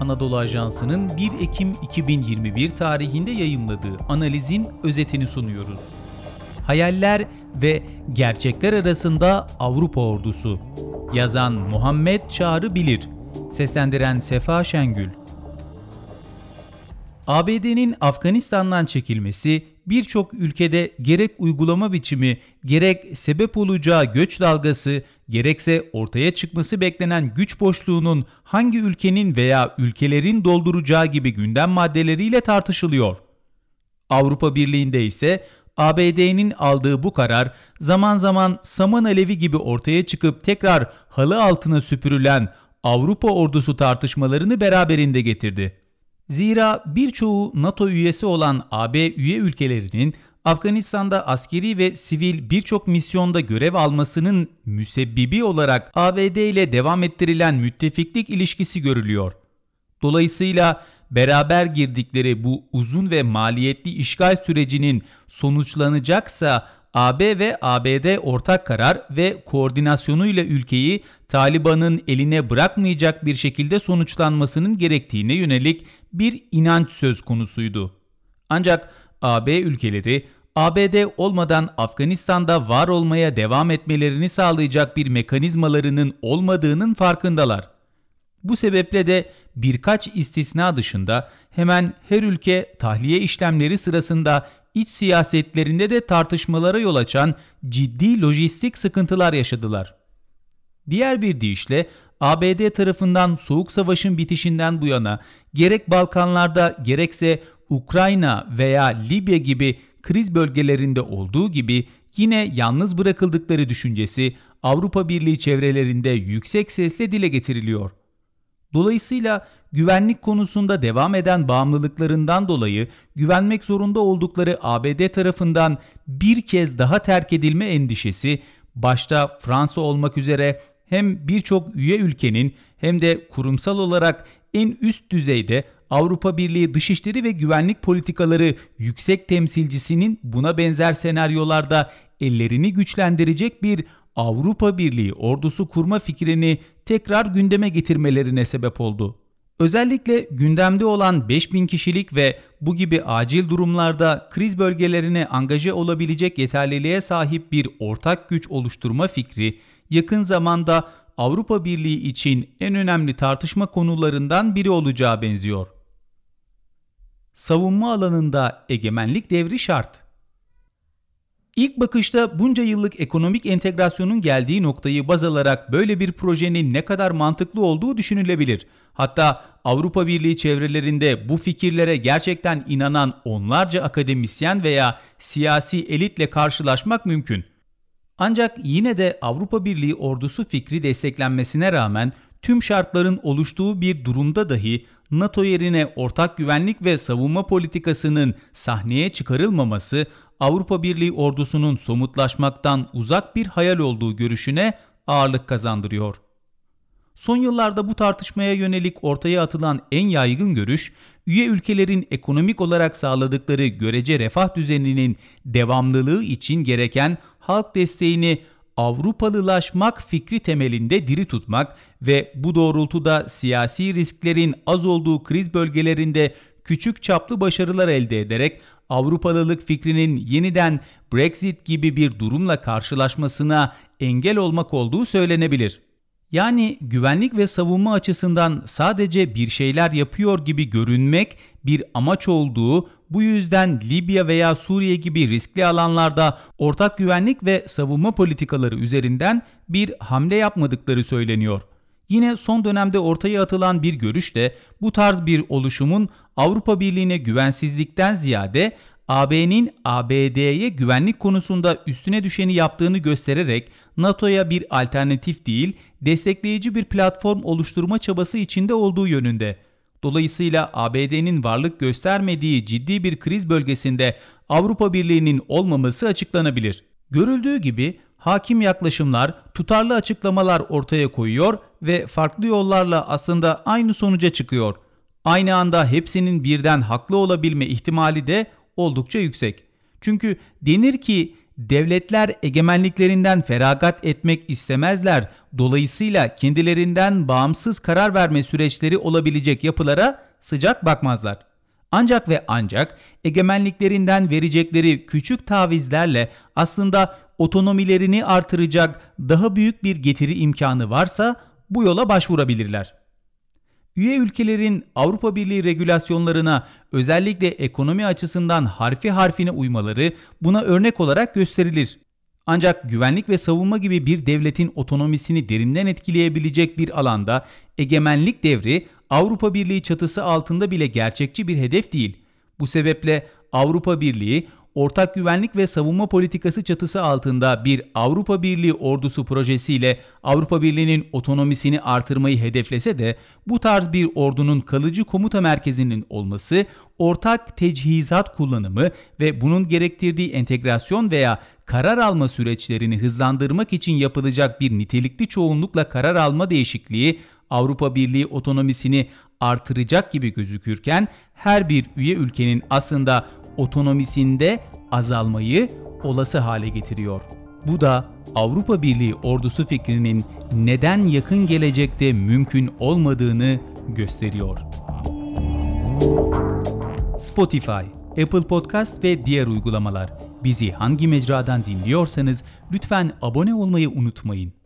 Anadolu Ajansı'nın 1 Ekim 2021 tarihinde yayımladığı analizin özetini sunuyoruz. Hayaller ve gerçekler arasında Avrupa ordusu. Yazan Muhammed Çağrı Bilir. Seslendiren Sefa Şengül. ABD'nin Afganistan'dan çekilmesi birçok ülkede gerek uygulama biçimi, gerek sebep olacağı göç dalgası, gerekse ortaya çıkması beklenen güç boşluğunun hangi ülkenin veya ülkelerin dolduracağı gibi gündem maddeleriyle tartışılıyor. Avrupa Birliği'nde ise ABD'nin aldığı bu karar zaman zaman saman alevi gibi ortaya çıkıp tekrar halı altına süpürülen Avrupa ordusu tartışmalarını beraberinde getirdi. Zira birçoğu NATO üyesi olan AB üye ülkelerinin Afganistan'da askeri ve sivil birçok misyonda görev almasının müsebbibi olarak ABD ile devam ettirilen müttefiklik ilişkisi görülüyor. Dolayısıyla beraber girdikleri bu uzun ve maliyetli işgal sürecinin sonuçlanacaksa AB ve ABD ortak karar ve koordinasyonuyla ülkeyi Taliban'ın eline bırakmayacak bir şekilde sonuçlanmasının gerektiğine yönelik bir inanç söz konusuydu. Ancak AB ülkeleri ABD olmadan Afganistan'da var olmaya devam etmelerini sağlayacak bir mekanizmalarının olmadığının farkındalar. Bu sebeple de birkaç istisna dışında hemen her ülke tahliye işlemleri sırasında iç siyasetlerinde de tartışmalara yol açan ciddi lojistik sıkıntılar yaşadılar. Diğer bir deyişle ABD tarafından Soğuk Savaş'ın bitişinden bu yana gerek Balkanlarda gerekse Ukrayna veya Libya gibi kriz bölgelerinde olduğu gibi yine yalnız bırakıldıkları düşüncesi Avrupa Birliği çevrelerinde yüksek sesle dile getiriliyor. Dolayısıyla güvenlik konusunda devam eden bağımlılıklarından dolayı güvenmek zorunda oldukları ABD tarafından bir kez daha terk edilme endişesi başta Fransa olmak üzere hem birçok üye ülkenin hem de kurumsal olarak en üst düzeyde Avrupa Birliği Dışişleri ve Güvenlik Politikaları Yüksek Temsilcisinin buna benzer senaryolarda ellerini güçlendirecek bir Avrupa Birliği ordusu kurma fikrini tekrar gündeme getirmelerine sebep oldu. Özellikle gündemde olan 5000 kişilik ve bu gibi acil durumlarda kriz bölgelerine angaje olabilecek yeterliliğe sahip bir ortak güç oluşturma fikri yakın zamanda Avrupa Birliği için en önemli tartışma konularından biri olacağı benziyor. Savunma alanında egemenlik devri şart. İlk bakışta bunca yıllık ekonomik entegrasyonun geldiği noktayı baz alarak böyle bir projenin ne kadar mantıklı olduğu düşünülebilir. Hatta Avrupa Birliği çevrelerinde bu fikirlere gerçekten inanan onlarca akademisyen veya siyasi elitle karşılaşmak mümkün. Ancak yine de Avrupa Birliği ordusu fikri desteklenmesine rağmen tüm şartların oluştuğu bir durumda dahi NATO yerine ortak güvenlik ve savunma politikasının sahneye çıkarılmaması Avrupa Birliği ordusunun somutlaşmaktan uzak bir hayal olduğu görüşüne ağırlık kazandırıyor. Son yıllarda bu tartışmaya yönelik ortaya atılan en yaygın görüş, üye ülkelerin ekonomik olarak sağladıkları görece refah düzeninin devamlılığı için gereken halk desteğini Avrupalılaşmak fikri temelinde diri tutmak ve bu doğrultuda siyasi risklerin az olduğu kriz bölgelerinde küçük çaplı başarılar elde ederek Avrupalılık fikrinin yeniden Brexit gibi bir durumla karşılaşmasına engel olmak olduğu söylenebilir. Yani güvenlik ve savunma açısından sadece bir şeyler yapıyor gibi görünmek bir amaç olduğu, bu yüzden Libya veya Suriye gibi riskli alanlarda ortak güvenlik ve savunma politikaları üzerinden bir hamle yapmadıkları söyleniyor. Yine son dönemde ortaya atılan bir görüş de bu tarz bir oluşumun Avrupa Birliği'ne güvensizlikten ziyade AB'nin ABD'ye güvenlik konusunda üstüne düşeni yaptığını göstererek NATO'ya bir alternatif değil, destekleyici bir platform oluşturma çabası içinde olduğu yönünde. Dolayısıyla ABD'nin varlık göstermediği ciddi bir kriz bölgesinde Avrupa Birliği'nin olmaması açıklanabilir. Görüldüğü gibi hakim yaklaşımlar, tutarlı açıklamalar ortaya koyuyor ve farklı yollarla aslında aynı sonuca çıkıyor. Aynı anda hepsinin birden haklı olabilme ihtimali de oldukça yüksek. Çünkü denir ki devletler egemenliklerinden feragat etmek istemezler. Dolayısıyla kendilerinden bağımsız karar verme süreçleri olabilecek yapılara sıcak bakmazlar. Ancak ve ancak egemenliklerinden verecekleri küçük tavizlerle aslında otonomilerini artıracak daha büyük bir getiri imkanı varsa bu yola başvurabilirler. Üye ülkelerin Avrupa Birliği regülasyonlarına özellikle ekonomi açısından harfi harfine uymaları buna örnek olarak gösterilir. Ancak güvenlik ve savunma gibi bir devletin otonomisini derinden etkileyebilecek bir alanda egemenlik devri Avrupa Birliği çatısı altında bile gerçekçi bir hedef değil. Bu sebeple Avrupa Birliği ortak güvenlik ve savunma politikası çatısı altında bir Avrupa Birliği ordusu projesiyle Avrupa Birliği'nin otonomisini artırmayı hedeflese de bu tarz bir ordunun kalıcı komuta merkezinin olması, ortak tecihizat kullanımı ve bunun gerektirdiği entegrasyon veya karar alma süreçlerini hızlandırmak için yapılacak bir nitelikli çoğunlukla karar alma değişikliği Avrupa Birliği otonomisini artıracak gibi gözükürken her bir üye ülkenin aslında otonomisinde azalmayı olası hale getiriyor. Bu da Avrupa Birliği ordusu fikrinin neden yakın gelecekte mümkün olmadığını gösteriyor. Spotify, Apple Podcast ve diğer uygulamalar. Bizi hangi mecradan dinliyorsanız lütfen abone olmayı unutmayın.